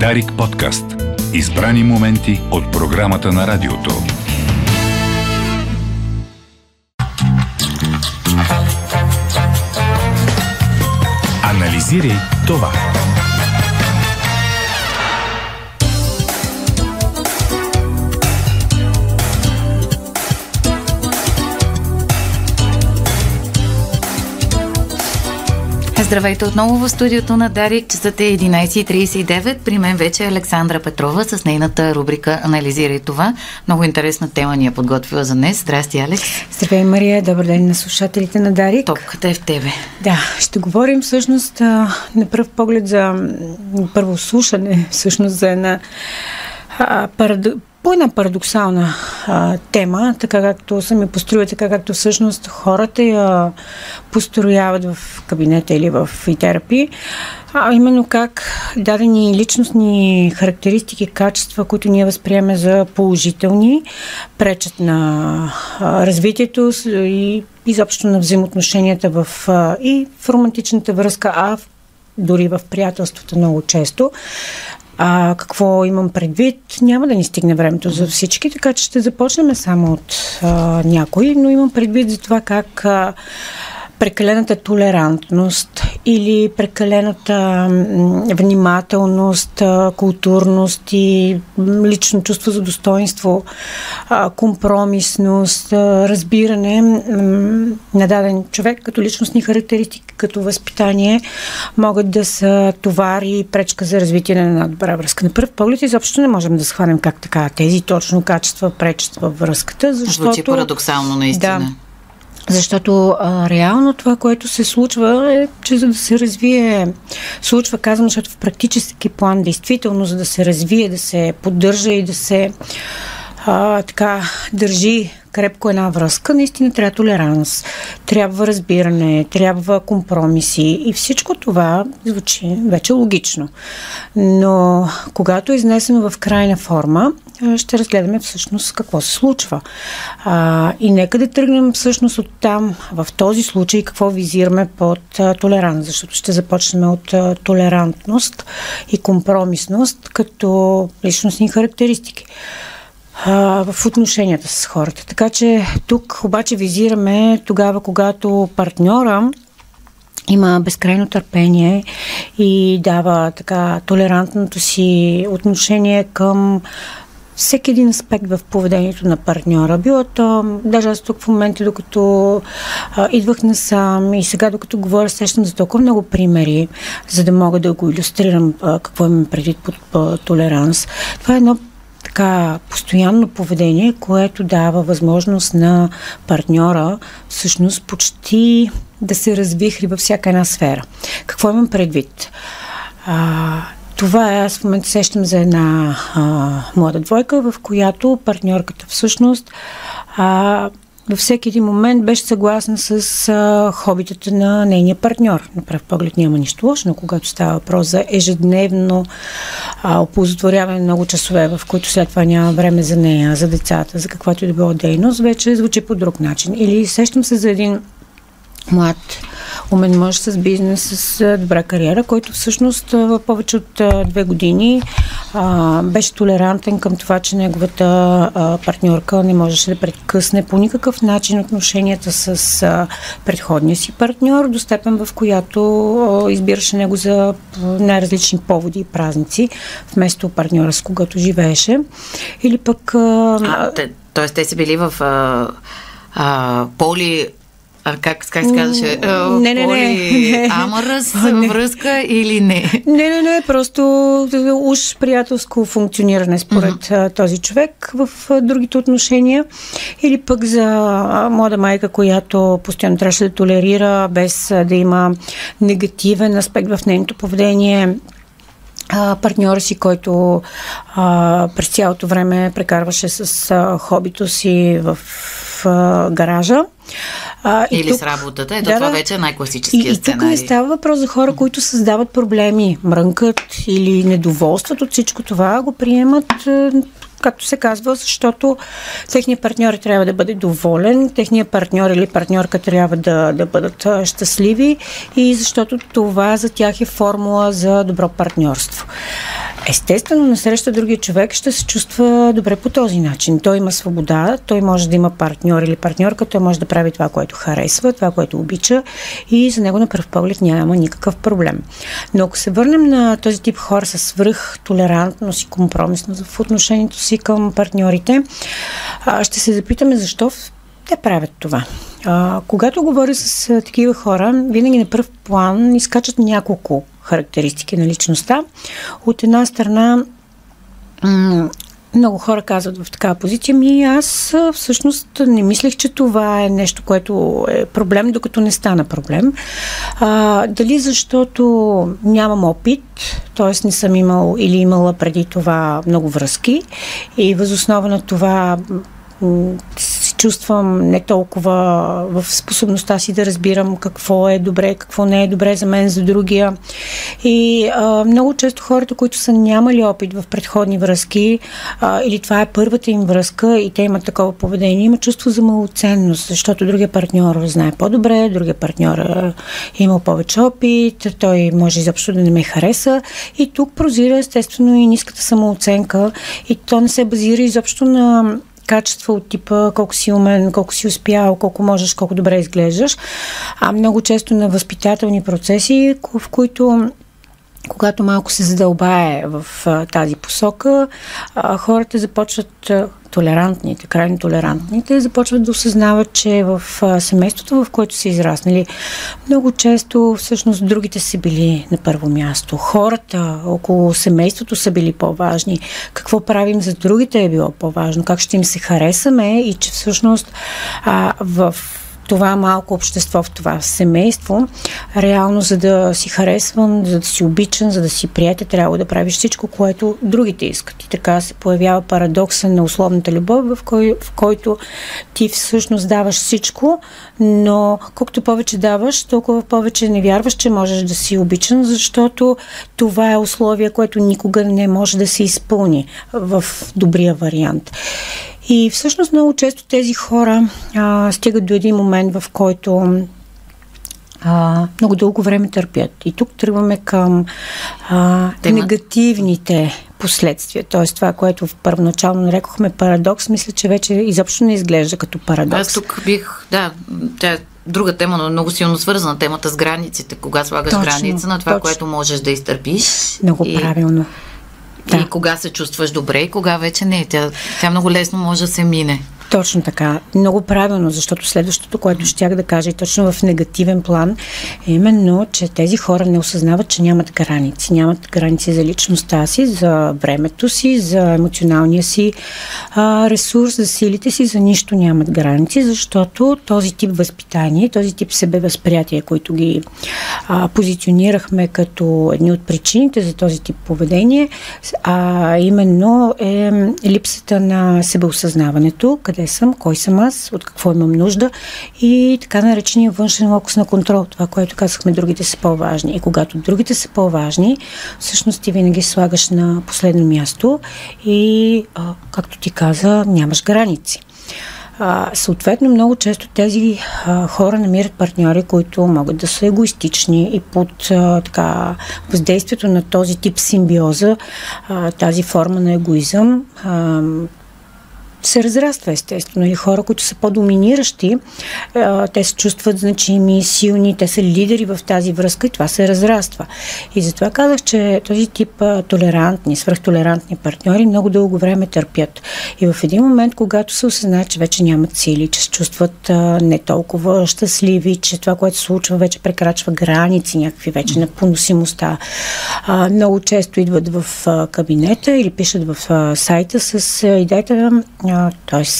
Дарик подкаст. Избрани моменти от програмата на радиото. Анализирай това. Здравейте отново в студиото на Дарик. Часът е 11.39. При мен вече е Александра Петрова с нейната рубрика Анализирай това. Много интересна тема ни е подготвила за днес. Здрасти, Алекс. Здравей, Мария. Добър ден на слушателите на Дарик. Топката е в тебе. Да, ще говорим всъщност на пръв поглед за първо слушане, всъщност за една парад по една парадоксална а, тема, така както съм я построила, така както всъщност хората я построяват в кабинета или в терапи, а именно как дадени личностни характеристики, качества, които ние възприемаме за положителни, пречат на а, развитието и изобщо на взаимоотношенията в, а, и в романтичната връзка, а в дори в приятелството много често. А какво имам предвид? Няма да ни стигне времето за всички, така че ще започнем само от а, някой, но имам предвид за това как а, прекалената толерантност или прекалената внимателност, културност и лично чувство за достоинство, компромисност, разбиране на даден човек като личностни характеристики, като възпитание могат да са товар и пречка за развитие на една добра връзка. На първ поглед изобщо не можем да схванем как така тези точно качества пречат във връзката, защото... Звучи парадоксално наистина. Да, защото а, реално това, което се случва е, че за да се развие, случва, казвам, защото в практически план, действително, за да се развие, да се поддържа и да се а, така държи крепко една връзка, наистина трябва толеранс, трябва разбиране, трябва компромиси и всичко това звучи вече логично. Но когато е изнесено в крайна форма, ще разгледаме всъщност какво се случва. А, и нека да тръгнем всъщност от там, в този случай, какво визираме под а, толеранс, защото ще започнем от толерантност и компромисност като личностни характеристики в отношенията с хората. Така че тук обаче визираме тогава, когато партньора има безкрайно търпение и дава така толерантното си отношение към всеки един аспект в поведението на партньора. Било то, даже аз тук в момента, докато а, идвах насам и сега, докато говоря, сещам за толкова много примери, за да мога да го иллюстрирам а, какво имам предвид под по, толеранс. Това е едно така постоянно поведение, което дава възможност на партньора всъщност почти да се развихри във всяка една сфера. Какво имам предвид? А, това е, аз в момента сещам за една а, млада двойка, в която партньорката всъщност а, във всеки един момент беше съгласна с а, хобитата на нейния партньор. На пръв поглед няма нищо лошо, но когато става въпрос за ежедневно а, оползотворяване много часове, в които след това няма време за нея, за децата, за каквато и да било дейност, вече звучи по друг начин. Или сещам се за един млад умен мъж с бизнес, с добра кариера, който всъщност повече от две години а, беше толерантен към това, че неговата а, партньорка не можеше да прекъсне по никакъв начин отношенията с а, предходния си партньор, до степен в която а, избираше него за най-различни поводи и празници, вместо партньора с когото живееше. Или пък... А, а, те, тоест те са били в а, а, поли а как, как се казваше? Не, не, не. не. Не. връзка или не? Не, не, не. Просто уж приятелско функциониране според mm-hmm. този човек в другите отношения. Или пък за млада майка, която постоянно трябваше да толерира, без да има негативен аспект в нейното поведение партньора си, който а, през цялото време прекарваше с а, хобито си в а, гаража. А, Или тук, с работата. Ето да, това вече е най-класическия и, сценарий. И тук не става въпрос за хора, които създават проблеми, мрънкат или недоволстват от всичко това, го приемат както се казва, защото техният партньор трябва да бъде доволен, техният партньор или партньорка трябва да, да бъдат щастливи и защото това за тях е формула за добро партньорство. естествено, насреща другия човек ще се чувства добре по този начин. Той има свобода, той може да има партньор или партньорка, той може да прави това, което харесва, това, което обича и за него на пръв поглед няма никакъв проблем. Но ако се върнем на този тип хора с свръх толерантност и компромисност в отношението си към партньорите, ще се запитаме защо те правят това. Когато говоря с такива хора, винаги на първ план изкачат няколко характеристики на личността. От една страна, много хора казват в такава позиция, ми аз всъщност не мислех, че това е нещо, което е проблем, докато не стана проблем. А, дали защото нямам опит, т.е. не съм имал или имала преди това много връзки и възоснова на това чувствам не толкова в способността си да разбирам какво е добре, какво не е добре за мен, за другия. И а, много често хората, които са нямали опит в предходни връзки, а, или това е първата им връзка и те имат такова поведение, има чувство за малоценност, защото другия партньор знае по-добре, другия партньор е имал повече опит, той може изобщо да не ме хареса. И тук прозира естествено и ниската самооценка и то не се базира изобщо на качества от типа колко си умен, колко си успял, колко можеш, колко добре изглеждаш, а много често на възпитателни процеси, в които когато малко се задълбае в а, тази посока, а, хората започват, а, толерантните, крайно толерантните, започват да осъзнават, че в а, семейството, в което са израснали, много често всъщност другите са били на първо място. Хората около семейството са били по-важни. Какво правим за другите е било по-важно. Как ще им се харесаме и че всъщност а, в това малко общество, в това семейство, реално за да си харесван, за да си обичан, за да си приятел, трябва да правиш всичко, което другите искат. И така се появява парадокса на условната любов, в, кой, в който ти всъщност даваш всичко, но колкото повече даваш, толкова повече не вярваш, че можеш да си обичан, защото това е условие, което никога не може да се изпълни в добрия вариант. И всъщност много често тези хора а, стигат до един момент, в който а, много дълго време търпят. И тук тръгваме към а, негативните последствия. Т.е. това, което в първоначално нарекохме парадокс, мисля, че вече изобщо не изглежда като парадокс. Аз тук бих, да, тя е друга тема, но много силно свързана темата с границите. Кога слагаш точно, граница на това, точно. което можеш да изтърпиш. Много и... правилно. Да. И кога се чувстваш добре и кога вече не. Тя, тя много лесно може да се мине. Точно така. Много правилно, защото следващото, което щях да кажа и точно в негативен план, е именно, че тези хора не осъзнават, че нямат граници. Нямат граници за личността си, за времето си, за емоционалния си а, ресурс, за силите си, за нищо нямат граници, защото този тип възпитание, този тип себевъзприятие, които ги а, позиционирахме като едни от причините за този тип поведение, а именно е липсата на себеосъзнаването, къде съм, кой съм аз, от какво имам нужда и така наречения външен локус на контрол. Това, което казахме, другите са по-важни. И когато другите са по-важни, всъщност ти винаги слагаш на последно място и, както ти каза, нямаш граници. А, съответно, много често тези а, хора намират партньори, които могат да са егоистични и под а, така, въздействието на този тип симбиоза, а, тази форма на егоизъм, а, се разраства естествено. И хора, които са по-доминиращи, те се чувстват значими, силни, те са лидери в тази връзка и това се разраства. И затова казах, че този тип толерантни, свръхтолерантни партньори много дълго време търпят. И в един момент, когато се осъзнаят, че вече нямат сили, че се чувстват не толкова щастливи, че това, което се случва, вече прекрачва граници някакви вече на поносимостта, много често идват в кабинета или пишат в сайта с идеята Jā, tas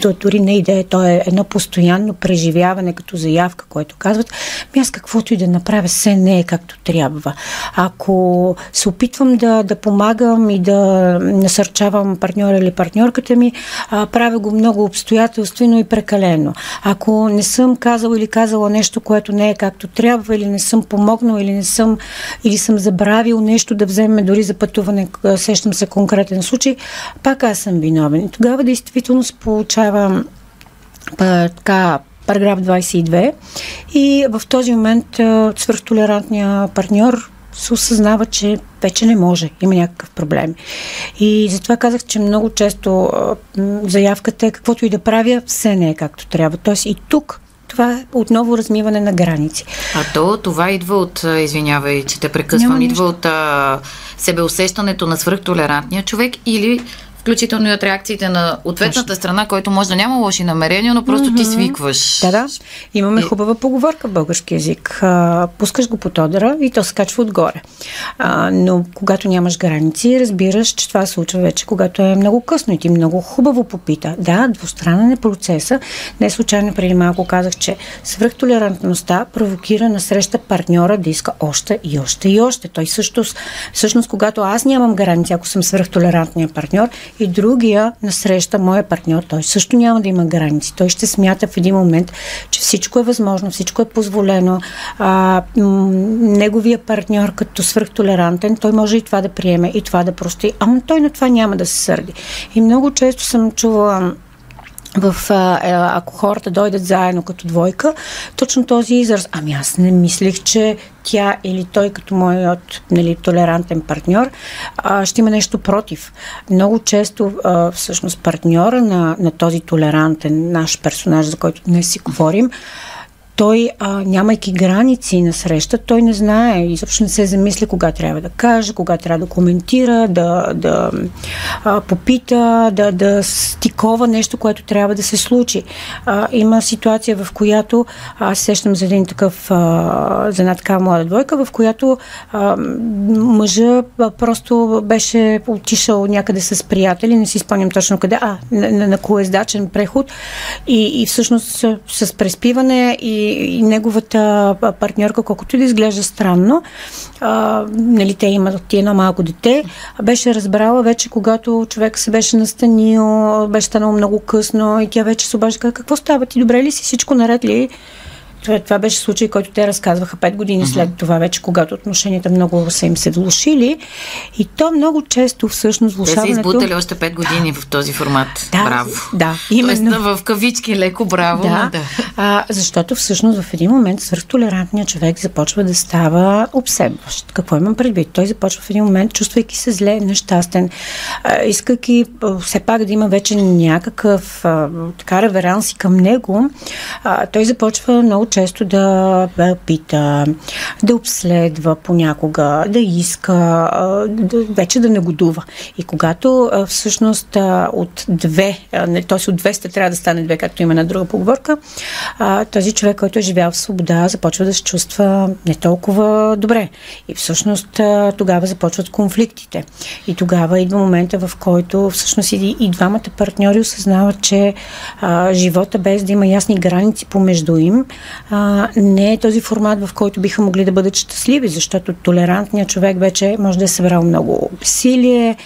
То дори не идея, то е едно постоянно преживяване като заявка, което казват, ми аз каквото и да направя, се не е както трябва. Ако се опитвам да, да помагам и да насърчавам партньора или партньорката ми, а, правя го много обстоятелствено и прекалено. Ако не съм казала или казала нещо, което не е както трябва, или не съм помогнал, или не съм, или съм забравил нещо да вземе дори за пътуване, сещам се конкретен случай, пак аз съм виновен. И тогава действително се получава така параграф 22 и в този момент свърхтолерантния партньор се осъзнава, че вече не може, има някакъв проблем. И затова казах, че много често заявката е каквото и да правя, все не е както трябва. Тоест и тук това е отново размиване на граници. А то това идва от, извинявай, че те прекъсвам, идва от а, себеусещането на свръхтолерантния човек или включително и от реакциите на ответната Точно. страна, който може да няма лоши намерения, но просто mm-hmm. ти свикваш. Да, да. Имаме и... хубава поговорка в български язик. А, пускаш го под одера и то се качва отгоре. А, но когато нямаш граници, разбираш, че това се случва вече, когато е много късно и ти много хубаво попита. Да, двустранен е процеса. Не случайно преди малко казах, че свръхтолерантността провокира на среща партньора да иска още и още и още. Той също, всъщност, когато аз нямам граници, ако съм свръхтолерантния партньор, и другия насреща, моя партньор, той също няма да има граници. Той ще смята в един момент, че всичко е възможно, всичко е позволено. А, м- неговия партньор като свръхтолерантен, той може и това да приеме, и това да прости. Ама той на това няма да се сърди. И много често съм чувала в, а, ако хората дойдат заедно като двойка, точно този израз, ами аз не мислих, че тя или той като моят нали, толерантен партньор а, ще има нещо против. Много често а, всъщност партньора на, на този толерантен наш персонаж, за който днес си говорим, той, а, нямайки граници на среща, той не знае, изобщо не се замисля кога трябва да каже, кога трябва да коментира, да, да а, попита, да, да стикова нещо, което трябва да се случи. А, има ситуация, в която аз сещам за един такъв, а, за една такава млада двойка, в която а, мъжа просто беше отишъл някъде с приятели, не си спомням точно къде, а, на, на, на преход и, и всъщност с, с преспиване и и неговата партньорка, колкото да изглежда странно, а, нали, те имат едно малко дете, беше разбрала вече, когато човек се беше настанил, беше станало много късно и тя вече се обажда, какво става ти, добре ли си, всичко наред ли? Това, това беше случай, който те разказваха пет години uh-huh. след това, вече когато отношенията много са им се влушили. И то много често всъщност влушаването... Те са избутали още пет години в този формат. Да, браво. Да, именно. Тоест, в кавички леко браво. Да, да. А, защото всъщност в един момент свърхтолерантният човек започва да става обсебващ. Какво имам предвид? Той започва в един момент, чувствайки се зле, нещастен, а, искайки все пак да има вече някакъв а, така реверанс към него, а, той започва много често да пита, да обследва понякога, да иска, да, вече да негодува. И когато всъщност от две, т.е. от 200 трябва да стане две, както има на друга поговорка, този човек, който е живял в свобода, започва да се чувства не толкова добре. И всъщност тогава започват конфликтите. И тогава идва момента, в който всъщност и, и двамата партньори осъзнават, че а, живота без да има ясни граници помежду им, а, не е този формат, в който биха могли да бъдат щастливи, защото толерантният човек вече може да е събрал много силие,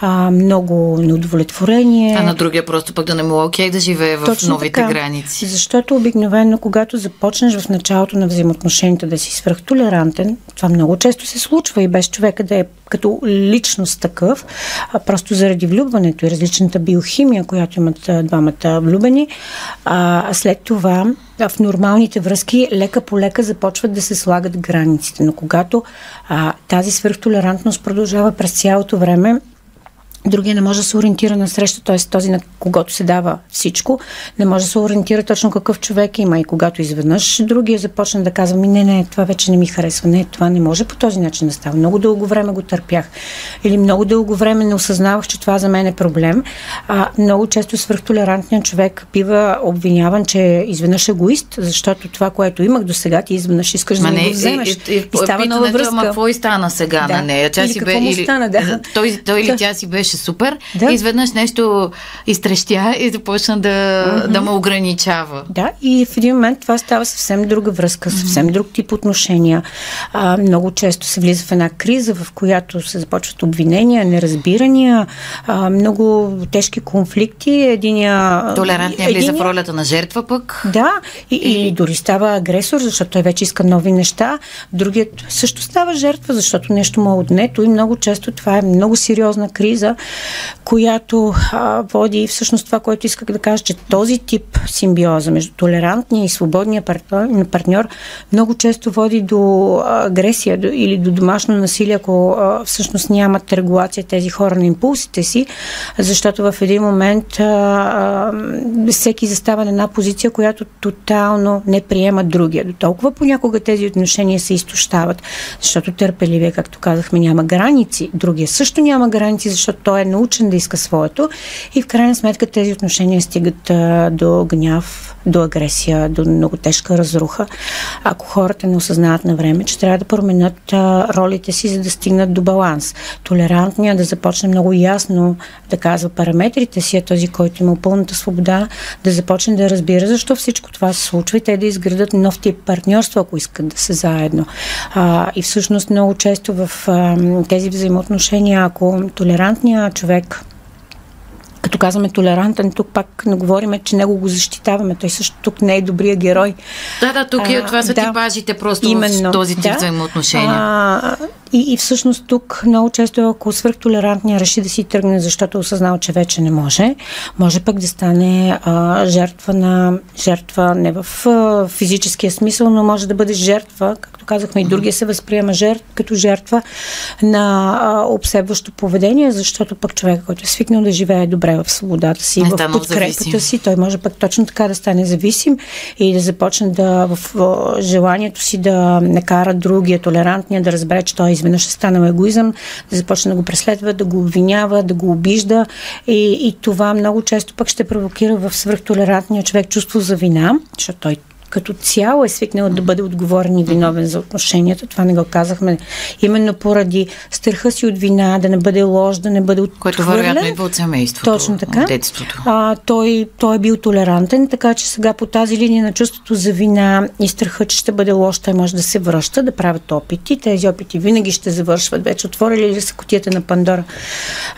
а, много неудовлетворение. А на другия просто пък да не му е окей да живее в Точно новите така. граници. Защото обикновено, когато започнеш в началото на взаимоотношенията да си свръхтолерантен, това много често се случва и без човека да е като личност такъв, а просто заради влюбването и различната биохимия, която имат двамата влюбени, а след това в нормалните връзки лека по лека започват да се слагат границите. Но когато а, тази свърхтолерантност продължава през цялото време, Другия не може да се ориентира на среща, т.е. този, на когото се дава всичко, не може да се ориентира точно какъв човек има. И когато изведнъж другия започне да казва ми, не, не, това вече не ми харесва, не, това не може по този начин да става. Много дълго време го търпях. Или много дълго време не осъзнавах, че това за мен е проблем. А, много често свръхтолерантният човек бива обвиняван, че е изведнъж егоист, защото това, което имах до сега, ти изведнъж искаш да не, го вземеш. И, и, и, и става нова връзка. Ама какво и стана сега да. на нея? Тя или си бе, или... стана, да. Той, той или тя си беше беше супер. Да. И изведнъж нещо изтрещя и започна да, mm-hmm. да ме ограничава. Да, и в един момент това става съвсем друга връзка, съвсем друг тип отношения. А, много често се влиза в една криза, в която се започват обвинения, неразбирания, а, много тежки конфликти. Единия... Толерантния единия... влиза в ролята на жертва пък. Да, и, и... и дори става агресор, защото той вече иска нови неща. Другият също става жертва, защото нещо му е отнето и много често това е много сериозна криза, която а, води всъщност това, което исках да кажа, че този тип симбиоза между толерантния и свободния партньор, партньор много често води до агресия до, или до домашно насилие, ако а, всъщност нямат регулация тези хора на импулсите си, защото в един момент а, а, всеки застава на една позиция, която тотално не приема другия. До толкова понякога тези отношения се изтощават, защото търпеливия, както казахме, няма граници. Другия също няма граници, защото той е научен да иска своето и в крайна сметка тези отношения стигат а, до гняв, до агресия, до много тежка разруха. Ако хората не осъзнават на време, че трябва да променят а, ролите си, за да стигнат до баланс. Толерантният да започне много ясно да казва параметрите си, а този, който има пълната свобода, да започне да разбира защо всичко това се случва и те да изградат нов тип партньорство, ако искат да се заедно. А, и всъщност много често в а, тези взаимоотношения, ако толерантният човек като казваме толерантен, тук пак не говориме, че него го защитаваме. Той също тук не е добрия герой. Да, да, тук а, това са да, типажите просто именно, в този тип да. взаимоотношения. А, и, и всъщност тук много често, ако свърхтолерантния реши да си тръгне, защото е осъзнал, че вече не може, може пък да стане а, жертва на жертва не в а, физическия смисъл, но може да бъде жертва, както казахме, и другия се възприема жертв, като жертва на а, обсебващо поведение, защото пък човек, който е свикнал да живее добре в свободата си, не в подкрепата си, той може пък точно така да стане зависим и да започне да в, в желанието си да накара другия, толерантния, да разбере, че той изведнъж е станал егоизъм, да започне да го преследва, да го обвинява, да го обижда. И, и това много често пък ще провокира в свръхтолерантния човек чувство за вина, защото той като цяло е свикнал да бъде отговорен и виновен за отношенията. Това не го казахме. Именно поради страха си от вина, да не бъде лож, да не бъде отхвърлен. Което вероятно идва от семейството. Точно така. От детството. А, той, той е бил толерантен, така че сега по тази линия на чувството за вина и страха, че ще бъде лош, той може да се връща, да правят опити. Тези опити винаги ще завършват. Вече отворили ли са котията на Пандора,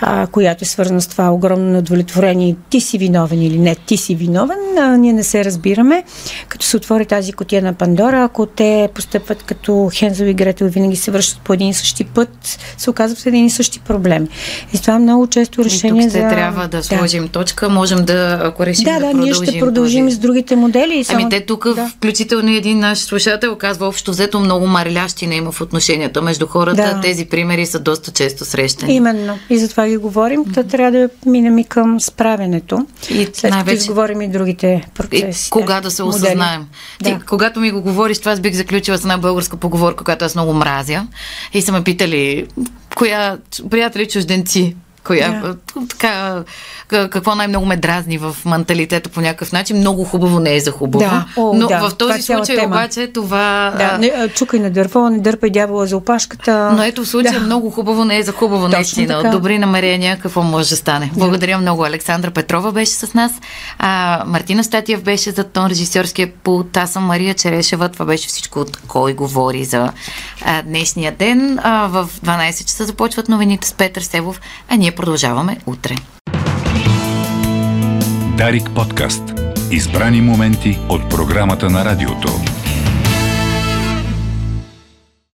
а, която е свързана с това огромно неудовлетворение. Ти си виновен или не, ти си виновен. А, ние не се разбираме. Като се отвори тази котия на Пандора, ако те постъпват като Хензел и Гретел винаги се връщат по един и същи път, се оказват един и същи проблем. И това е много често решение и тук за... трябва да сложим да. точка, можем да, ако решим да, да, да ние ще продължим този... с другите модели. Само... Ами те тук, да. включително един наш слушател казва, общо взето много марилящина има в отношенията между хората. Да. Тези примери са доста често срещани. Именно. И затова ги говорим. Mm-hmm. Та трябва да минем и към справянето. И След най-вече... като изговорим и другите процеси. И кога да се осъзнаем. Ти, да. когато ми го говориш, това аз бих заключила с една българска поговорка, която аз много мразя. И са ме питали, коя приятели чужденци коя, yeah. така, какво най-много ме дразни в менталитета по някакъв начин. Много хубаво не е за хубаво. Да. О, Но да. в този това случай тема. обаче това... Да, не, чукай на дърво, не дърпай дявола за опашката. Но ето в случая да. много хубаво не е за хубаво, Точно наистина. От добри намерения какво може да стане. Да. Благодаря много. Александра Петрова беше с нас. А, Мартина Статиев беше за тон режисьорския пулт. Аз съм Мария Черешева. Това беше всичко от кой говори за а, днешния ден. А, в 12 часа започват новините с Петър Севов, а ние продължаваме утре. Дарик подкаст. Избрани моменти от програмата на радиото.